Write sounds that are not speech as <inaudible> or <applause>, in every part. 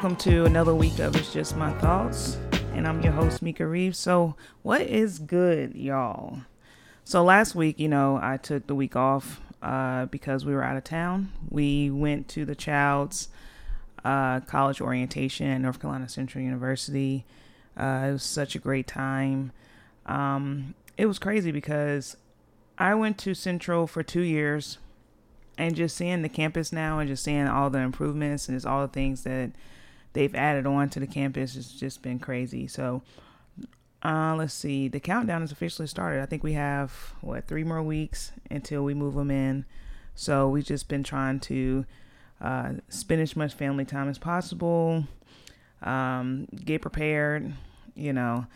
welcome to another week of It's Just My Thoughts. And I'm your host, Mika Reeves. So, what is good, y'all? So, last week, you know, I took the week off uh, because we were out of town. We went to the child's uh, college orientation at North Carolina Central University. Uh, it was such a great time. Um, it was crazy because I went to Central for two years and just seeing the campus now and just seeing all the improvements and just all the things that they've added on to the campus It's just been crazy. So, uh, let's see. The countdown has officially started. I think we have what three more weeks until we move them in. So we've just been trying to uh, spend as much family time as possible. Um, get prepared. You know,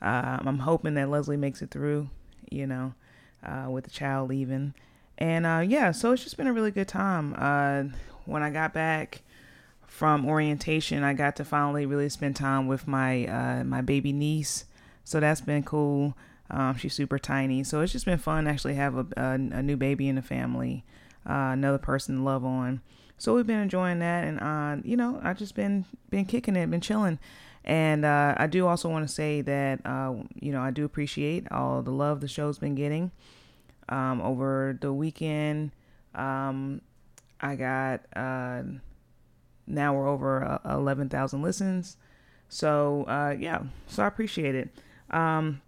uh, I'm hoping that Leslie makes it through. You know, uh, with the child leaving. And uh, yeah, so it's just been a really good time. Uh, when I got back from orientation, I got to finally really spend time with my uh, my baby niece. So that's been cool. Um, she's super tiny, so it's just been fun actually have a, a, a new baby in the family, uh, another person to love on. So we've been enjoying that, and uh, you know, I just been been kicking it, been chilling. And uh, I do also want to say that you know I do appreciate all the love the show's been getting um, over the weekend. Um, I got uh, now we're over uh, eleven thousand listens. So uh, yeah, so I appreciate it. Um,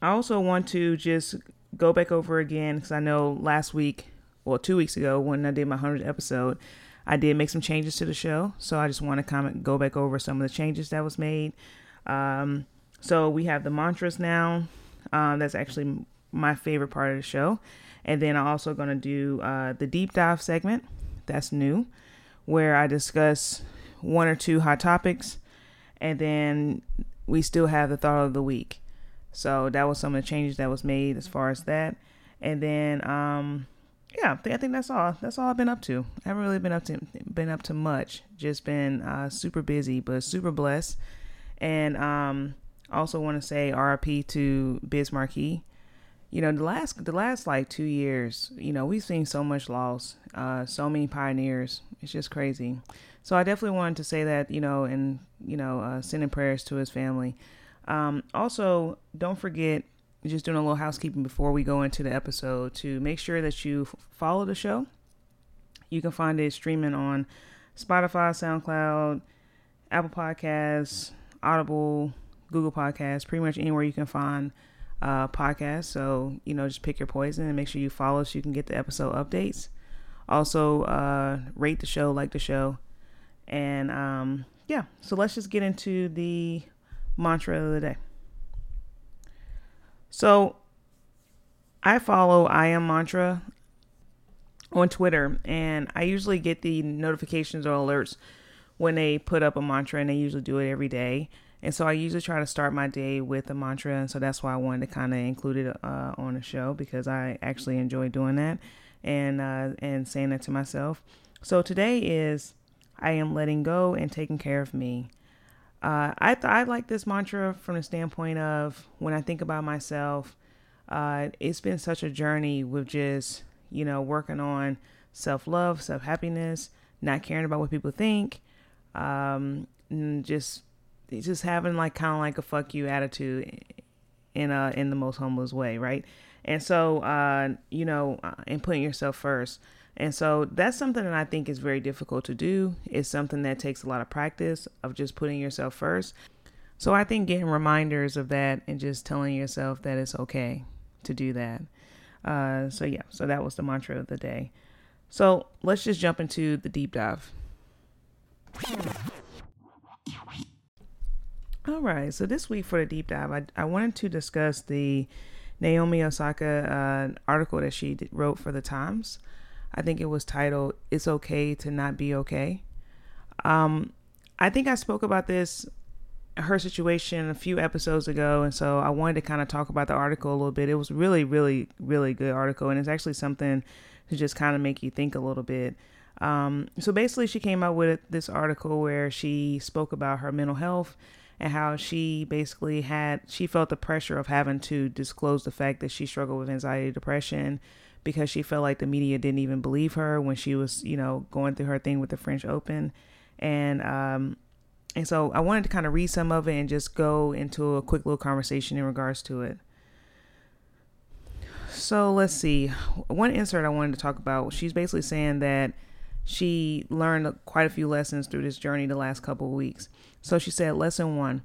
I also want to just go back over again because I know last week, well, two weeks ago when I did my hundredth episode, I did make some changes to the show. So I just want to comment, go back over some of the changes that was made. Um, so we have the mantras now. Uh, that's actually my favorite part of the show. And then I'm also going to do uh, the deep dive segment. That's new, where I discuss one or two hot topics. And then we still have the thought of the week. So that was some of the changes that was made as far as that. And then, um, yeah, I think that's all. That's all I've been up to. I haven't really been up to been up to much. Just been uh, super busy, but super blessed. And um, also want to say RIP to Biz Markie you know the last the last like two years you know we've seen so much loss uh so many pioneers. It's just crazy. So i definitely wanted to say that you know and you know uh, sending prayers to his family. Um also don't forget just doing a little housekeeping before we go into the episode to make sure that you f- follow the show. You can find it streaming on spotify soundcloud apple podcasts audible google podcasts pretty much anywhere you can find uh, podcast. So, you know, just pick your poison and make sure you follow so you can get the episode updates. Also, uh, rate the show, like the show. And um, yeah, so let's just get into the mantra of the day. So, I follow I am mantra on Twitter, and I usually get the notifications or alerts when they put up a mantra, and they usually do it every day. And so I usually try to start my day with a mantra. And so that's why I wanted to kind of include it uh, on the show because I actually enjoy doing that and, uh, and saying that to myself. So today is I am letting go and taking care of me. Uh, I, th- I like this mantra from the standpoint of when I think about myself, uh, it's been such a journey with just, you know, working on self love, self happiness, not caring about what people think, um, just just having like kind of like a fuck you attitude in a in the most humblest way, right? And so, uh, you know, uh, and putting yourself first. And so that's something that I think is very difficult to do. It's something that takes a lot of practice of just putting yourself first. So I think getting reminders of that and just telling yourself that it's okay to do that. Uh, so yeah, so that was the mantra of the day. So let's just jump into the deep dive. All right. So this week for the deep dive, I, I wanted to discuss the Naomi Osaka uh, article that she did, wrote for the Times. I think it was titled "It's Okay to Not Be Okay." Um, I think I spoke about this her situation a few episodes ago, and so I wanted to kind of talk about the article a little bit. It was really, really, really good article, and it's actually something to just kind of make you think a little bit. Um, so basically, she came out with this article where she spoke about her mental health and how she basically had she felt the pressure of having to disclose the fact that she struggled with anxiety depression because she felt like the media didn't even believe her when she was you know going through her thing with the french open and um, and so I wanted to kind of read some of it and just go into a quick little conversation in regards to it. So let's see. One insert I wanted to talk about. She's basically saying that she learned quite a few lessons through this journey the last couple of weeks. So she said, Lesson one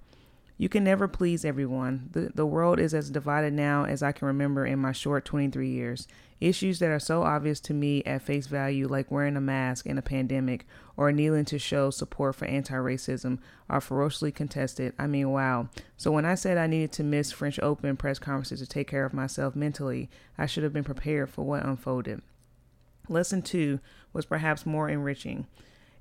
you can never please everyone. The, the world is as divided now as I can remember in my short 23 years. Issues that are so obvious to me at face value, like wearing a mask in a pandemic or kneeling to show support for anti racism, are ferociously contested. I mean, wow. So when I said I needed to miss French Open press conferences to take care of myself mentally, I should have been prepared for what unfolded. Lesson two was perhaps more enriching.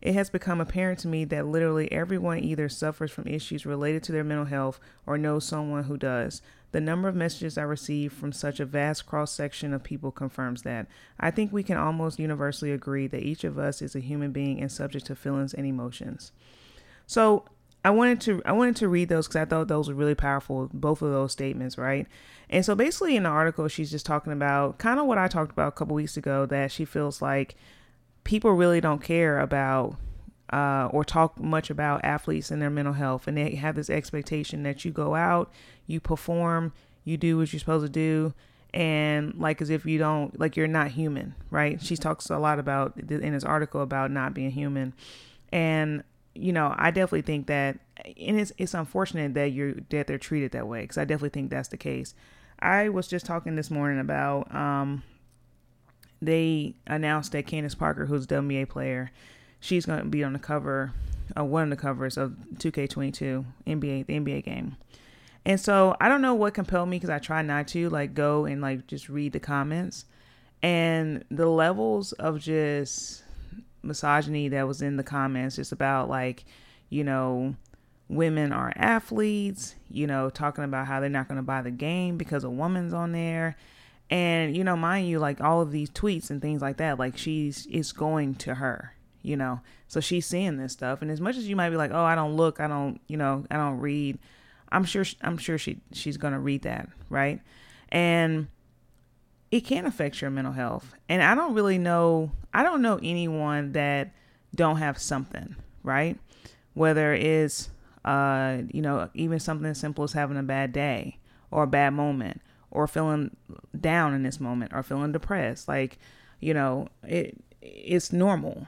It has become apparent to me that literally everyone either suffers from issues related to their mental health or knows someone who does. The number of messages I receive from such a vast cross section of people confirms that. I think we can almost universally agree that each of us is a human being and subject to feelings and emotions. So I wanted to I wanted to read those because I thought those were really powerful, both of those statements, right? And so basically in the article, she's just talking about kind of what I talked about a couple weeks ago that she feels like people really don't care about uh, or talk much about athletes and their mental health. And they have this expectation that you go out, you perform, you do what you're supposed to do, and like as if you don't, like you're not human, right? She talks a lot about in this article about not being human. And, you know, I definitely think that, and it's, it's unfortunate that you're, that they're treated that way, because I definitely think that's the case. I was just talking this morning about, um, they announced that Candace Parker, who's a WNBA player, she's going to be on the cover, uh, one of the covers of 2K22 NBA, the NBA game. And so I don't know what compelled me because I try not to like go and like just read the comments and the levels of just misogyny that was in the comments, just about like, you know, women are athletes, you know, talking about how they're not going to buy the game because a woman's on there and, you know, mind you, like all of these tweets and things like that, like she's, it's going to her, you know? So she's seeing this stuff. And as much as you might be like, oh, I don't look, I don't, you know, I don't read, I'm sure, I'm sure she, she's going to read that. Right. And it can affect your mental health. And I don't really know, I don't know anyone that don't have something, right? Whether it's, uh, you know, even something as simple as having a bad day or a bad moment or feeling down in this moment or feeling depressed. Like, you know, it it's normal.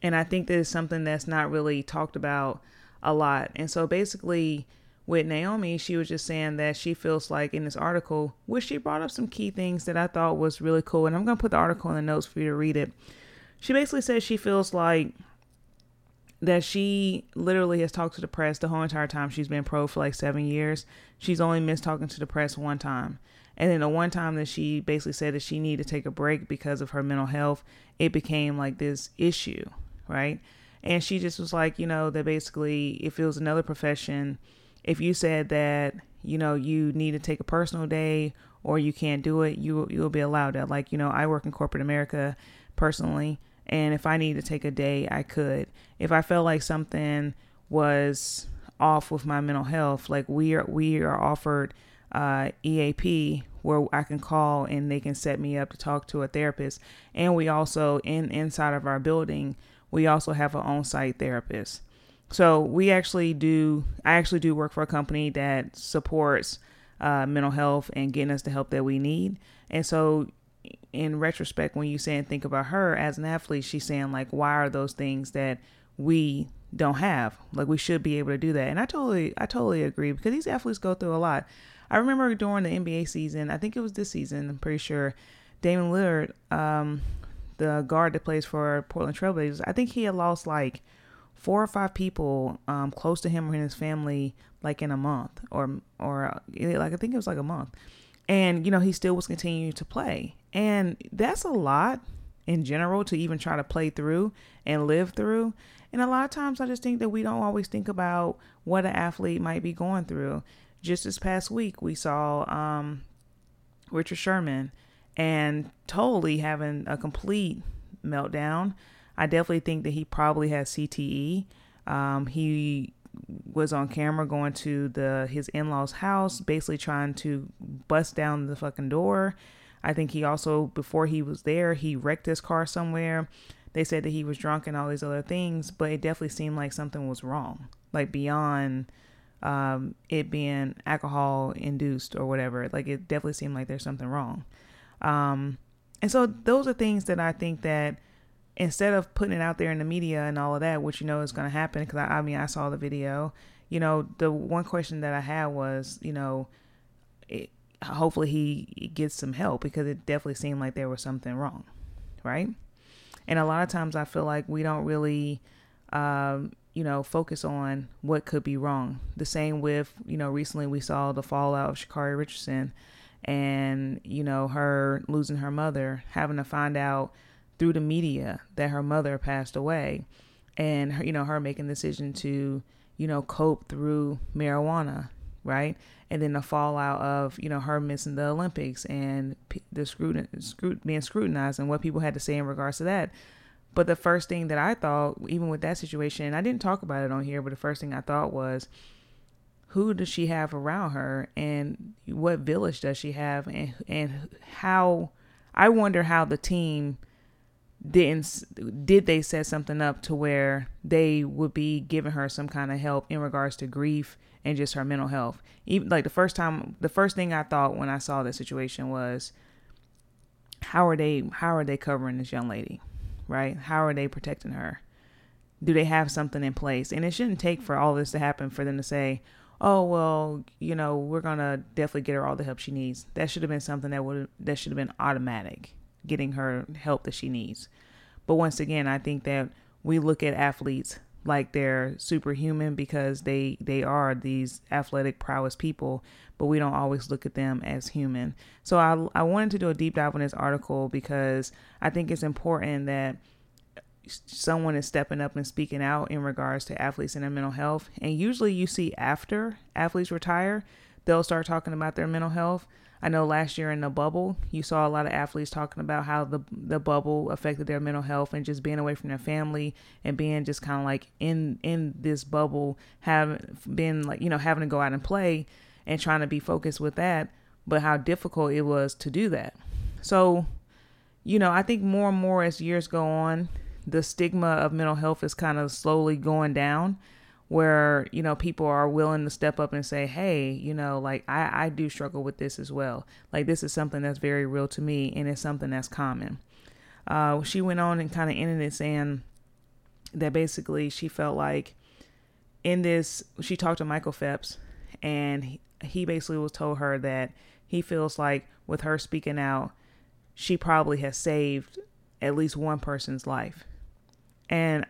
And I think that is something that's not really talked about a lot. And so basically with Naomi, she was just saying that she feels like in this article, which she brought up some key things that I thought was really cool. And I'm going to put the article in the notes for you to read it. She basically says she feels like that she literally has talked to the press the whole entire time she's been pro for like seven years. She's only missed talking to the press one time. And then the one time that she basically said that she needed to take a break because of her mental health, it became like this issue, right? And she just was like, you know, that basically if it was another profession, if you said that, you know, you need to take a personal day or you can't do it, you you'll be allowed that. Like, you know, I work in corporate America personally, and if I need to take a day, I could. If I felt like something was off with my mental health, like we are we are offered uh, EAP where I can call and they can set me up to talk to a therapist. And we also in inside of our building, we also have an on-site therapist. So we actually do. I actually do work for a company that supports uh, mental health and getting us the help that we need. And so, in retrospect, when you say and think about her as an athlete, she's saying like, why are those things that we don't have? Like we should be able to do that. And I totally, I totally agree because these athletes go through a lot. I remember during the NBA season, I think it was this season, I'm pretty sure, Damian Lillard, um, the guard that plays for Portland Trailblazers, I think he had lost like four or five people um, close to him or in his family, like in a month, or or like I think it was like a month, and you know he still was continuing to play, and that's a lot in general to even try to play through and live through. And a lot of times I just think that we don't always think about what an athlete might be going through just this past week we saw um, Richard Sherman and totally having a complete meltdown. I definitely think that he probably has CTE. Um, he was on camera going to the his in-laws house basically trying to bust down the fucking door i think he also before he was there he wrecked his car somewhere they said that he was drunk and all these other things, but it definitely seemed like something was wrong, like beyond um, it being alcohol induced or whatever. Like it definitely seemed like there's something wrong. Um, and so those are things that I think that instead of putting it out there in the media and all of that, which you know is going to happen, because I, I mean I saw the video. You know, the one question that I had was, you know, it, hopefully he gets some help because it definitely seemed like there was something wrong, right? And a lot of times I feel like we don't really, um, you know, focus on what could be wrong. The same with, you know, recently we saw the fallout of Sha'Carri Richardson and, you know, her losing her mother, having to find out through the media that her mother passed away and, her, you know, her making the decision to, you know, cope through marijuana, right? And then the fallout of, you know, her missing the Olympics and the scrutin- scrut- being scrutinized and what people had to say in regards to that. But the first thing that I thought, even with that situation, and I didn't talk about it on here, but the first thing I thought was, who does she have around her? And what village does she have? And and how I wonder how the team didn't did they set something up to where they would be giving her some kind of help in regards to grief and just her mental health. Even like the first time the first thing i thought when i saw this situation was how are they how are they covering this young lady right? How are they protecting her? Do they have something in place? And it shouldn't take for all this to happen for them to say oh well you know we're gonna definitely get her all the help she needs. That should have been something that would that should have been automatic getting her help that she needs. But once again i think that we look at athletes like they're superhuman because they they are these athletic prowess people but we don't always look at them as human. So i i wanted to do a deep dive on this article because i think it's important that someone is stepping up and speaking out in regards to athletes and their mental health. And usually you see after athletes retire they'll start talking about their mental health I know last year in the bubble, you saw a lot of athletes talking about how the the bubble affected their mental health and just being away from their family and being just kind of like in in this bubble, having been like you know having to go out and play and trying to be focused with that, but how difficult it was to do that. So, you know, I think more and more as years go on, the stigma of mental health is kind of slowly going down where you know people are willing to step up and say hey you know like i i do struggle with this as well. Like this is something that's very real to me and it's something that's common. Uh, she went on and kind of ended it saying that basically she felt like in this she talked to michael phelps and he, he basically was told her that he feels like with her speaking out she probably has saved at least one person's life. And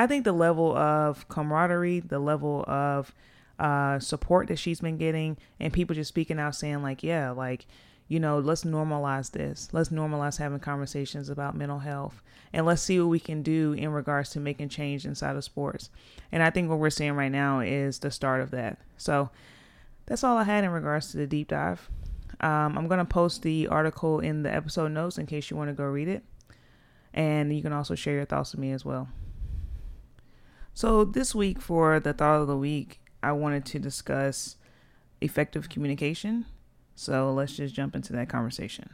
I think the level of camaraderie, the level of uh, support that she's been getting, and people just speaking out saying, like, yeah, like, you know, let's normalize this. Let's normalize having conversations about mental health. And let's see what we can do in regards to making change inside of sports. And I think what we're seeing right now is the start of that. So that's all I had in regards to the deep dive. Um, I'm going to post the article in the episode notes in case you want to go read it. And you can also share your thoughts with me as well. So, this week for the thought of the week, I wanted to discuss effective communication. So, let's just jump into that conversation.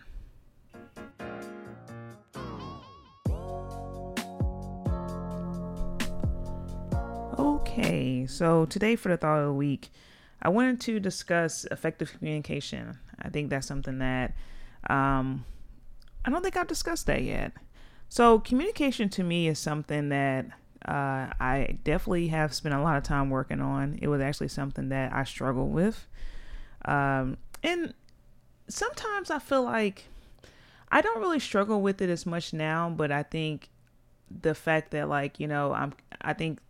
Okay, so today for the thought of the week, I wanted to discuss effective communication. I think that's something that um, I don't think I've discussed that yet. So, communication to me is something that uh, I definitely have spent a lot of time working on. It was actually something that I struggled with. Um, and sometimes I feel like I don't really struggle with it as much now, but I think the fact that like, you know, I'm I think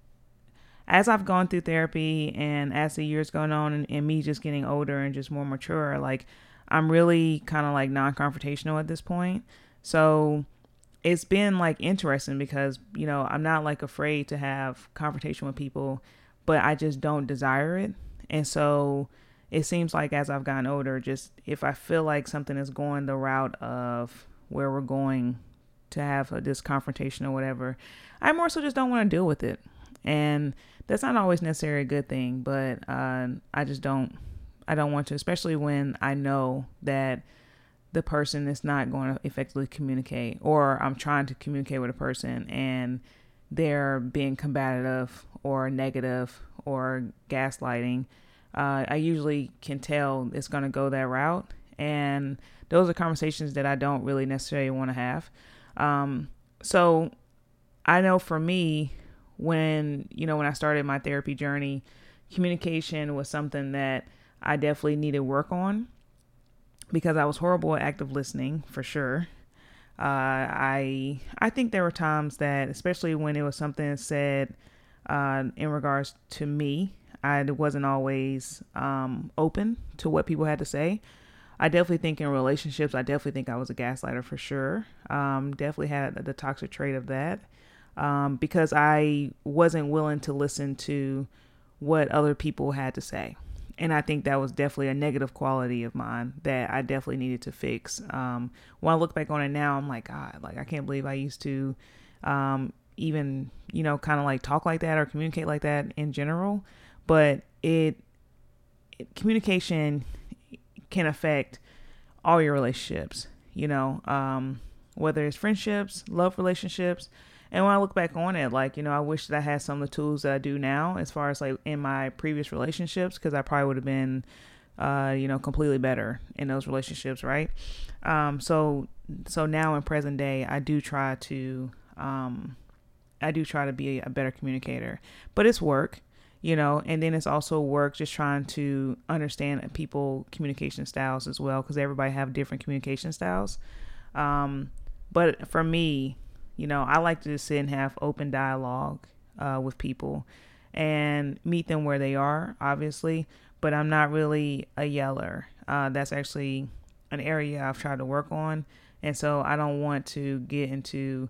as I've gone through therapy and as the years going on and, and me just getting older and just more mature, like I'm really kind of like non-confrontational at this point. So it's been like interesting because you know I'm not like afraid to have confrontation with people, but I just don't desire it, and so it seems like as I've gotten older, just if I feel like something is going the route of where we're going to have a, this confrontation or whatever, I more so just don't want to deal with it, and that's not always necessarily a good thing, but uh, I just don't I don't want to, especially when I know that the person is not going to effectively communicate, or I'm trying to communicate with a person and they're being combative or negative or gaslighting, uh, I usually can tell it's going to go that route. And those are conversations that I don't really necessarily want to have. Um, so I know for me, when, you know, when I started my therapy journey, communication was something that I definitely needed work on because I was horrible at active listening for sure. Uh, I I think there were times that, especially when it was something said uh, in regards to me, I wasn't always um, open to what people had to say. I definitely think in relationships, I definitely think I was a gaslighter for sure. Um, definitely had the toxic trait of that um, because I wasn't willing to listen to what other people had to say and I think that was definitely a negative quality of mine that I definitely needed to fix. Um, when I look back on it now, I'm like, God, like I can't believe I used to um, even, you know, kind of like talk like that or communicate like that in general. But it, it communication can affect all your relationships, you know, um, whether it's friendships, love relationships, and when I look back on it, like, you know, I wish that I had some of the tools that I do now as far as like in my previous relationships, because I probably would have been, uh, you know, completely better in those relationships, right? Um, so, so now in present day, I do try to, um, I do try to be a better communicator, but it's work, you know, and then it's also work just trying to understand people communication styles as well, because everybody have different communication styles. Um, but for me, you know, I like to just sit and have open dialogue uh, with people and meet them where they are, obviously. But I'm not really a yeller. Uh, that's actually an area I've tried to work on. And so I don't want to get into,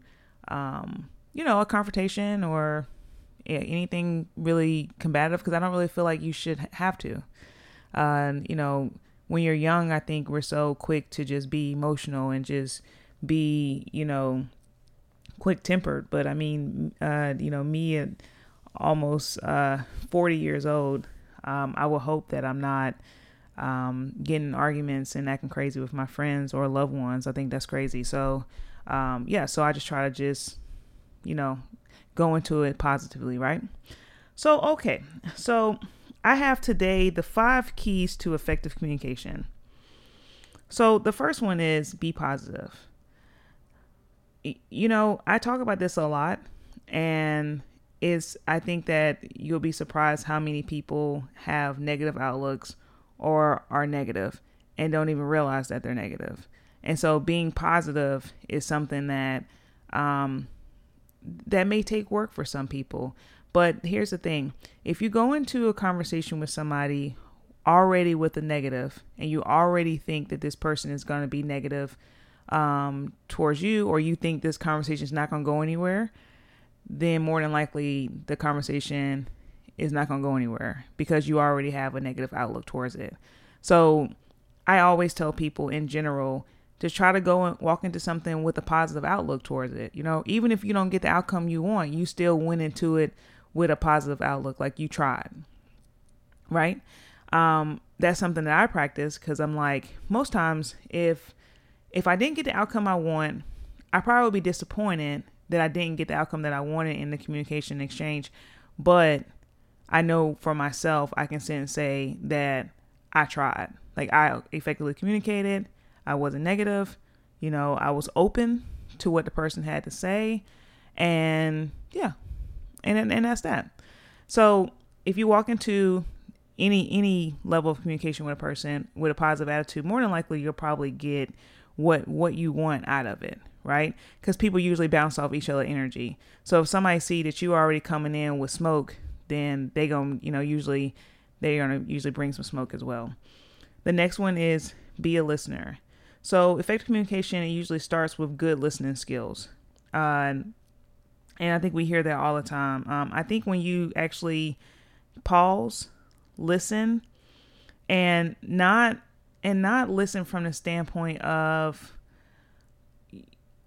um, you know, a confrontation or anything really combative because I don't really feel like you should have to. Uh, you know, when you're young, I think we're so quick to just be emotional and just be, you know, quick tempered, but I mean, uh, you know, me at almost uh, 40 years old, um, I will hope that I'm not um, getting arguments and acting crazy with my friends or loved ones. I think that's crazy. So, um, yeah, so I just try to just, you know, go into it positively, right? So, okay, so I have today the five keys to effective communication. So, the first one is be positive you know, I talk about this a lot, and it's I think that you'll be surprised how many people have negative outlooks or are negative and don't even realize that they're negative. And so being positive is something that um, that may take work for some people. But here's the thing: if you go into a conversation with somebody already with a negative, and you already think that this person is going to be negative um, towards you, or you think this conversation is not going to go anywhere, then more than likely the conversation is not going to go anywhere because you already have a negative outlook towards it. So I always tell people in general to try to go and walk into something with a positive outlook towards it. You know, even if you don't get the outcome you want, you still went into it with a positive outlook, like you tried. Right? Um, that's something that I practice because I'm like, most times if if I didn't get the outcome I want, I probably would be disappointed that I didn't get the outcome that I wanted in the communication exchange. But I know for myself, I can sit and say that I tried. Like I effectively communicated. I wasn't negative. You know, I was open to what the person had to say. And yeah. And and that's that. So if you walk into any any level of communication with a person with a positive attitude, more than likely you'll probably get what what you want out of it right? Because people usually bounce off each other energy. So if somebody see that you already coming in with smoke then they gonna you know usually they're gonna usually bring some smoke as well. The next one is be a listener. So effective communication it usually starts with good listening skills. Uh, and i think we hear that all the time. Um, i think when you actually pause listen and not and not listen from the standpoint of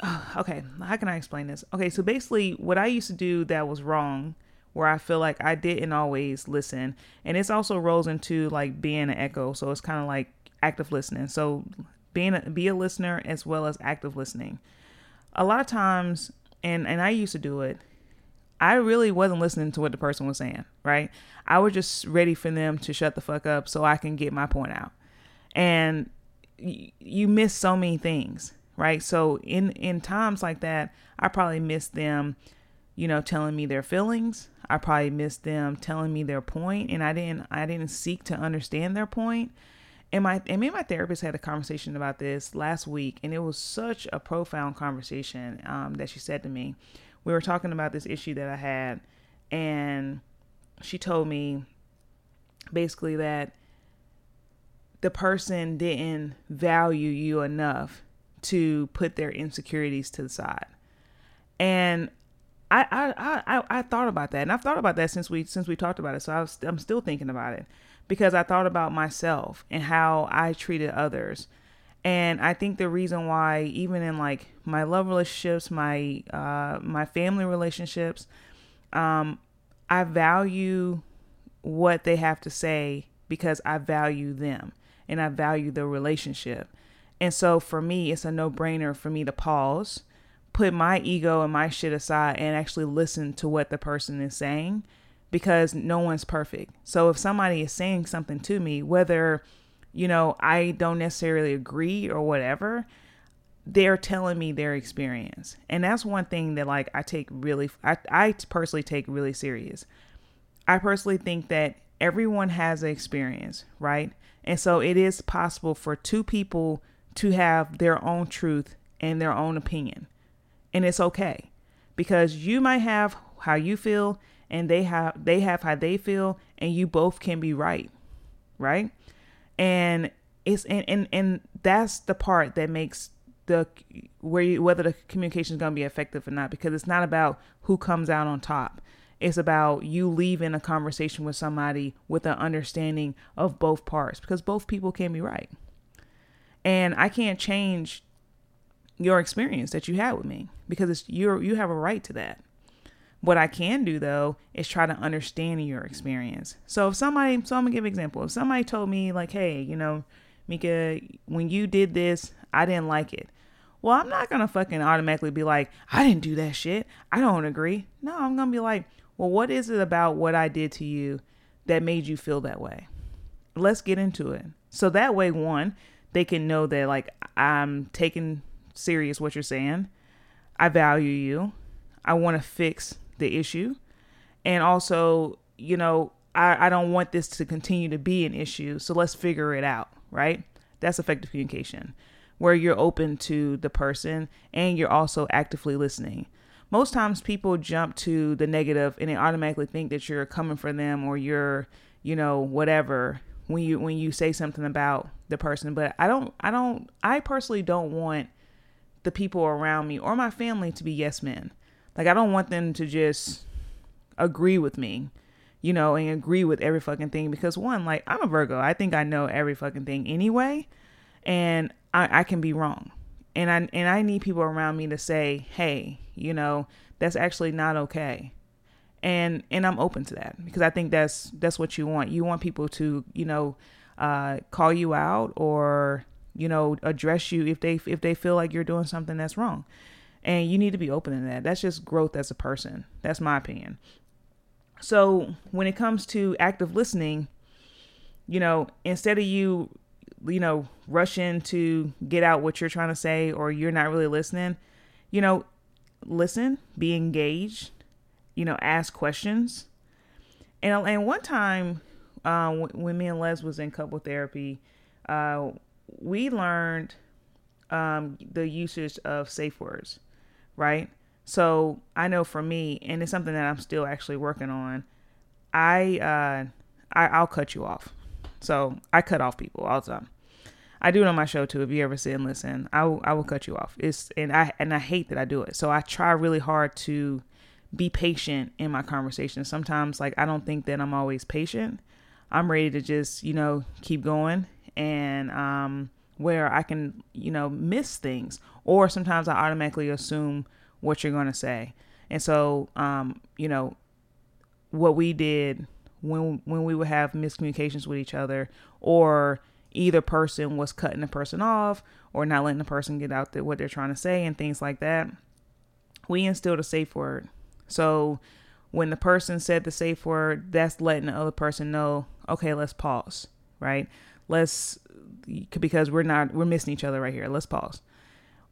<sighs> okay, how can I explain this? Okay, so basically what I used to do that was wrong where I feel like I didn't always listen. And this also rolls into like being an echo. So it's kind of like active listening. So being a, be a listener as well as active listening. A lot of times, and and I used to do it. I really wasn't listening to what the person was saying, right? I was just ready for them to shut the fuck up so I can get my point out. And you miss so many things, right? So in in times like that, I probably miss them, you know, telling me their feelings. I probably missed them telling me their point, and I didn't I didn't seek to understand their point. And my and me and my therapist had a conversation about this last week, and it was such a profound conversation um, that she said to me. We were talking about this issue that I had, and she told me basically that the person didn't value you enough to put their insecurities to the side. And I, I, I, I thought about that, and I've thought about that since we since we talked about it. So I was, I'm still thinking about it because I thought about myself and how I treated others, and I think the reason why, even in like my love relationships, my uh, my family relationships, um, I value what they have to say because I value them and I value the relationship. And so for me, it's a no brainer for me to pause put my ego and my shit aside and actually listen to what the person is saying because no one's perfect. So if somebody is saying something to me, whether, you know, I don't necessarily agree or whatever, they're telling me their experience. And that's one thing that like I take really I I personally take really serious. I personally think that everyone has an experience, right? And so it is possible for two people to have their own truth and their own opinion. And it's okay because you might have how you feel and they have they have how they feel and you both can be right right? And it's and and, and that's the part that makes the where you, whether the communication is going to be effective or not because it's not about who comes out on top it's about you leaving a conversation with somebody with an understanding of both parts because both people can be right and i can't change your experience that you had with me because it's you you have a right to that. What I can do though is try to understand your experience. So if somebody so I'm gonna give an example. If somebody told me like, hey, you know, Mika, when you did this, I didn't like it. Well, I'm not gonna fucking automatically be like, I didn't do that shit. I don't agree. No, I'm gonna be like, well, what is it about what I did to you that made you feel that way? Let's get into it. So that way, one, they can know that like I'm taking serious what you're saying. I value you. I want to fix the issue. And also, you know, I, I don't want this to continue to be an issue. So let's figure it out, right? That's effective communication, where you're open to the person and you're also actively listening. Most times people jump to the negative and they automatically think that you're coming for them or you're, you know, whatever when you when you say something about the person. But I don't I don't I personally don't want the people around me or my family to be yes men. Like I don't want them to just agree with me, you know, and agree with every fucking thing because one, like I'm a Virgo. I think I know every fucking thing anyway, and I, I can be wrong. And I and I need people around me to say, hey, you know, that's actually not okay. And and I'm open to that because I think that's that's what you want. You want people to, you know, uh, call you out or you know, address you if they if they feel like you're doing something that's wrong. And you need to be open to that. That's just growth as a person. That's my opinion. So, when it comes to active listening, you know, instead of you you know, rushing to get out what you're trying to say or you're not really listening, you know, listen, be engaged, you know, ask questions. And and one time, uh, when me and Les was in couple therapy, uh, we learned um, the usage of safe words, right? So I know for me, and it's something that I'm still actually working on. I uh, I I'll cut you off. So I cut off people all the time. I do it on my show too. If you ever sit and listen, I will, I will cut you off. It's and I and I hate that I do it. So I try really hard to be patient in my conversations. Sometimes like I don't think that I'm always patient. I'm ready to just you know keep going and um, where I can, you know, miss things, or sometimes I automatically assume what you're going to say. And so, um, you know, what we did when when we would have miscommunications with each other, or either person was cutting the person off or not letting the person get out there what they're trying to say and things like that. We instilled a safe word. So when the person said the safe word, that's letting the other person know, okay, let's pause, right? Let's because we're not we're missing each other right here. Let's pause.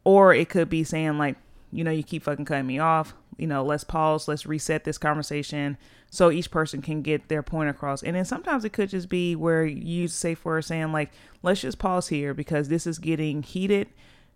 Or it could be saying like, you know, you keep fucking cutting me off. You know, let's pause, let's reset this conversation so each person can get their point across. And then sometimes it could just be where you say for saying like, let's just pause here because this is getting heated.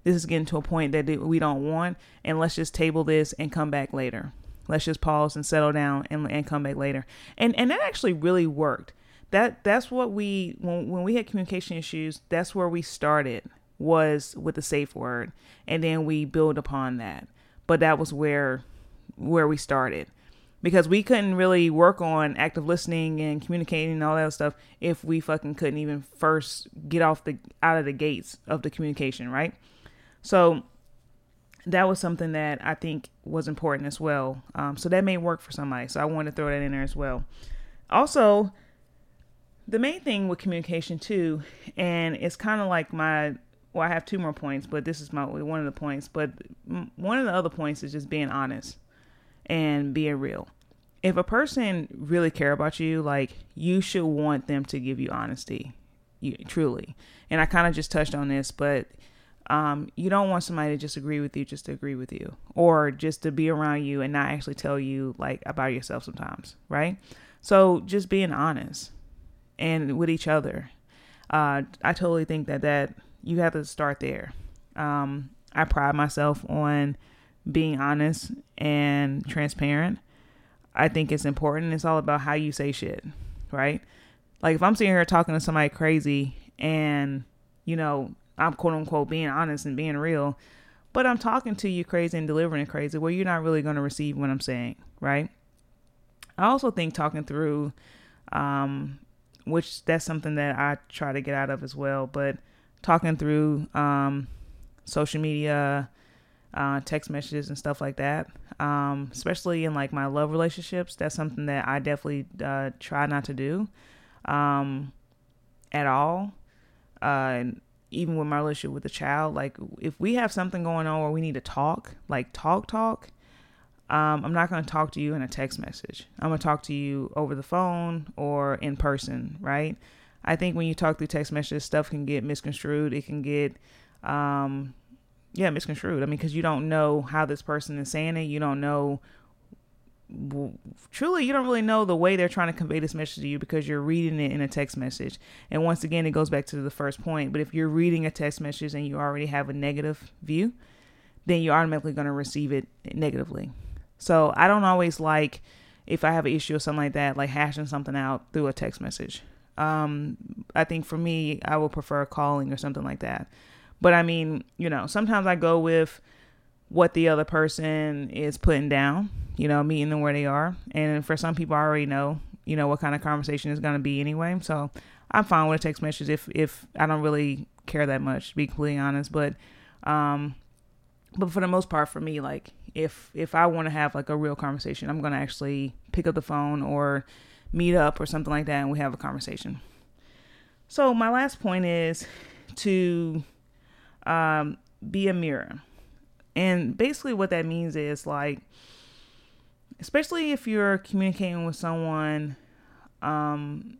This is getting to a point that we don't want, and let's just table this and come back later. Let's just pause and settle down and, and come back later. And and that actually really worked. That that's what we when when we had communication issues, that's where we started was with the safe word, and then we build upon that. But that was where where we started because we couldn't really work on active listening and communicating and all that stuff if we fucking couldn't even first get off the out of the gates of the communication, right? So that was something that I think was important as well. Um, so that may work for somebody. So I wanted to throw that in there as well. Also, the main thing with communication too, and it's kind of like my well, I have two more points, but this is my one of the points. But one of the other points is just being honest and being real. If a person really care about you, like you should want them to give you honesty, you truly. And I kind of just touched on this, but um, you don't want somebody to just agree with you just to agree with you, or just to be around you and not actually tell you like about yourself sometimes, right? So just being honest and with each other. Uh, I totally think that that you have to start there. Um, I pride myself on being honest and transparent. I think it's important. It's all about how you say shit, right? Like if I'm sitting here talking to somebody crazy and, you know, I'm quote unquote being honest and being real, but I'm talking to you crazy and delivering it crazy, well, you're not really going to receive what I'm saying, right? I also think talking through, um, which that's something that I try to get out of as well, but talking through um, social media, uh, text messages and stuff like that. Um, especially in like my love relationships, that's something that I definitely uh, try not to do um, at all. Uh, and even with my relationship with the child, like if we have something going on where we need to talk, like talk, talk, um, I'm not going to talk to you in a text message. I'm going to talk to you over the phone or in person, right? I think when you talk through text messages, stuff can get misconstrued. It can get, um, yeah, misconstrued. I mean, because you don't know how this person is saying it. You don't know, truly, you don't really know the way they're trying to convey this message to you because you're reading it in a text message. And once again, it goes back to the first point. But if you're reading a text message and you already have a negative view, then you're automatically going to receive it negatively. So I don't always like if I have an issue or something like that, like hashing something out through a text message. Um, I think for me, I would prefer calling or something like that. But I mean, you know, sometimes I go with what the other person is putting down, you know, meeting them where they are. And for some people, I already know, you know, what kind of conversation is going to be anyway. So I'm fine with a text message if, if I don't really care that much, to be completely honest. But, um, but for the most part, for me, like if if I want to have like a real conversation, I'm gonna actually pick up the phone or meet up or something like that and we have a conversation. So, my last point is to um, be a mirror. And basically, what that means is like, especially if you're communicating with someone um,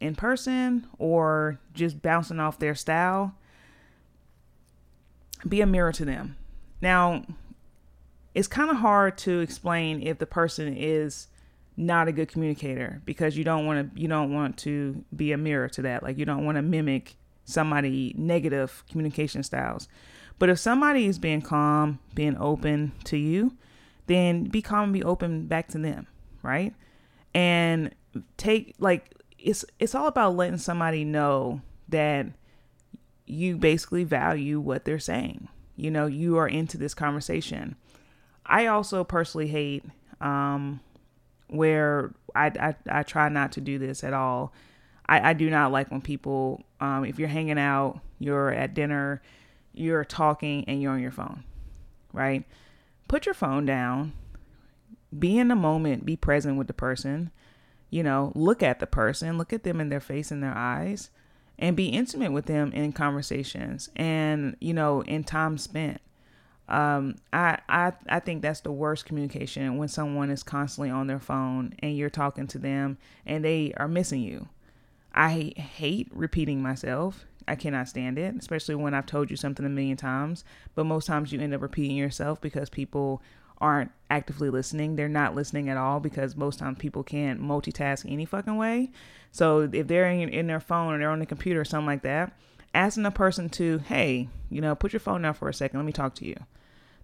in person or just bouncing off their style, be a mirror to them. Now, it's kind of hard to explain if the person is not a good communicator because you don't want to you don't want to be a mirror to that. Like you don't want to mimic somebody negative communication styles. But if somebody is being calm being open to you then be calm and be open back to them right? And take like it's it's all about letting somebody know that you basically value what they're saying. You know you are into this conversation. I also personally hate um where I, I, I try not to do this at all. I, I do not like when people, um, if you're hanging out, you're at dinner, you're talking, and you're on your phone, right? Put your phone down, be in the moment, be present with the person, you know, look at the person, look at them in their face and their eyes, and be intimate with them in conversations. And you know in time spent um, I, I I think that's the worst communication when someone is constantly on their phone and you're talking to them and they are missing you. I hate repeating myself. I cannot stand it, especially when I've told you something a million times. But most times you end up repeating yourself because people aren't actively listening. They're not listening at all because most times people can't multitask any fucking way. So if they're in, in their phone or they're on the computer or something like that, asking a person to, hey, you know, put your phone down for a second, let me talk to you.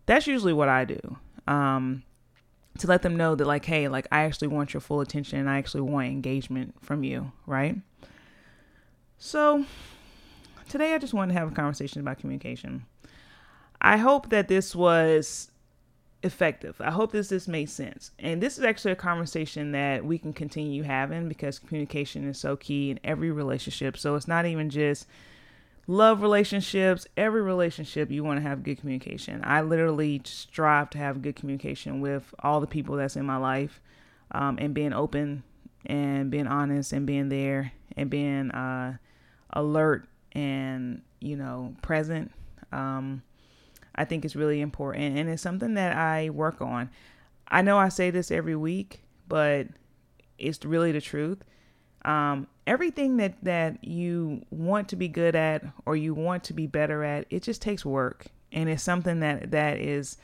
That's usually what I do. Um, to let them know that, like, hey, like, I actually want your full attention and I actually want engagement from you, right? So, today I just wanted to have a conversation about communication. I hope that this was effective. I hope this this made sense. And this is actually a conversation that we can continue having because communication is so key in every relationship. So it's not even just love relationships, every relationship you want to have good communication. I literally strive to have good communication with all the people that's in my life um, and being open and being honest and being there and being uh, alert and, you know, present. Um, I think is really important and it's something that I work on. I know I say this every week, but it's really the truth. Um, everything that that you want to be good at or you want to be better at, it just takes work, and it's something that that is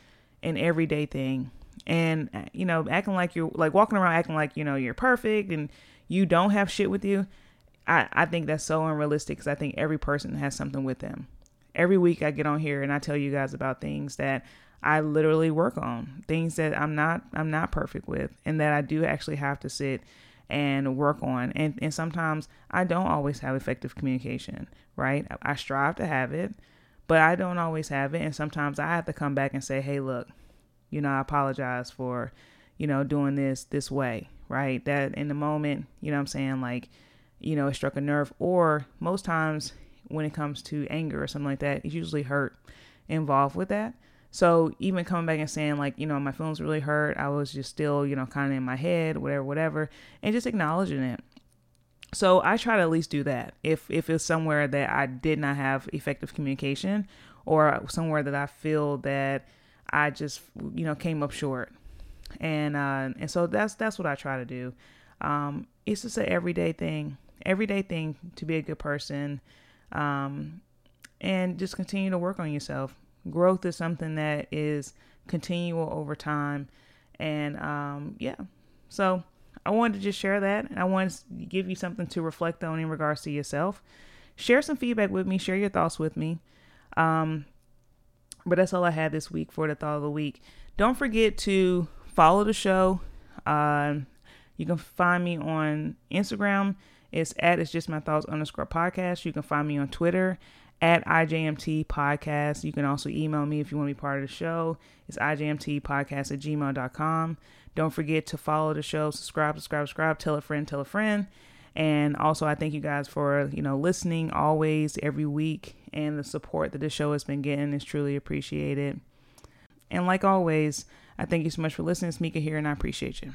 an everyday thing. And uh, you know, acting like you're like walking around acting like you know you're perfect and you don't have shit with you. I I think that's so unrealistic because I think every person has something with them every week I get on here and I tell you guys about things that I literally work on, things that I'm not I'm not perfect with and that I do actually have to sit and work on. And and sometimes I don't always have effective communication, right? I strive to have it, but I don't always have it and sometimes I have to come back and say, "Hey, look, you know, I apologize for, you know, doing this this way." Right? That in the moment, you know I'm saying, like, you know, it struck a nerve or most times when it comes to anger or something like that, it's usually hurt involved with that. So even coming back and saying like, you know, my feelings really hurt, I was just still, you know, kind of in my head, whatever, whatever, and just acknowledging it. So I try to at least do that. If if it's somewhere that I did not have effective communication, or somewhere that I feel that I just you know came up short, and uh, and so that's that's what I try to do. Um, it's just an everyday thing, everyday thing to be a good person um, and just continue to work on yourself. Growth is something that is continual over time, and um, yeah. So I wanted to just share that, and I wanted to give you something to reflect on in regards to yourself. Share some feedback with me. Share your thoughts with me. Um, but that's all I had this week for the thought of the week. Don't forget to follow the show. Uh, you can find me on Instagram it's at It's Just My Thoughts underscore podcast. You can find me on Twitter at IJMT podcast. You can also email me if you want to be part of the show. It's IJMT podcast at gmail.com. Don't forget to follow the show, subscribe, subscribe, subscribe, tell a friend, tell a friend. And also, I thank you guys for, you know, listening always every week and the support that the show has been getting is truly appreciated. And like always, I thank you so much for listening. It's Mika here, and I appreciate you.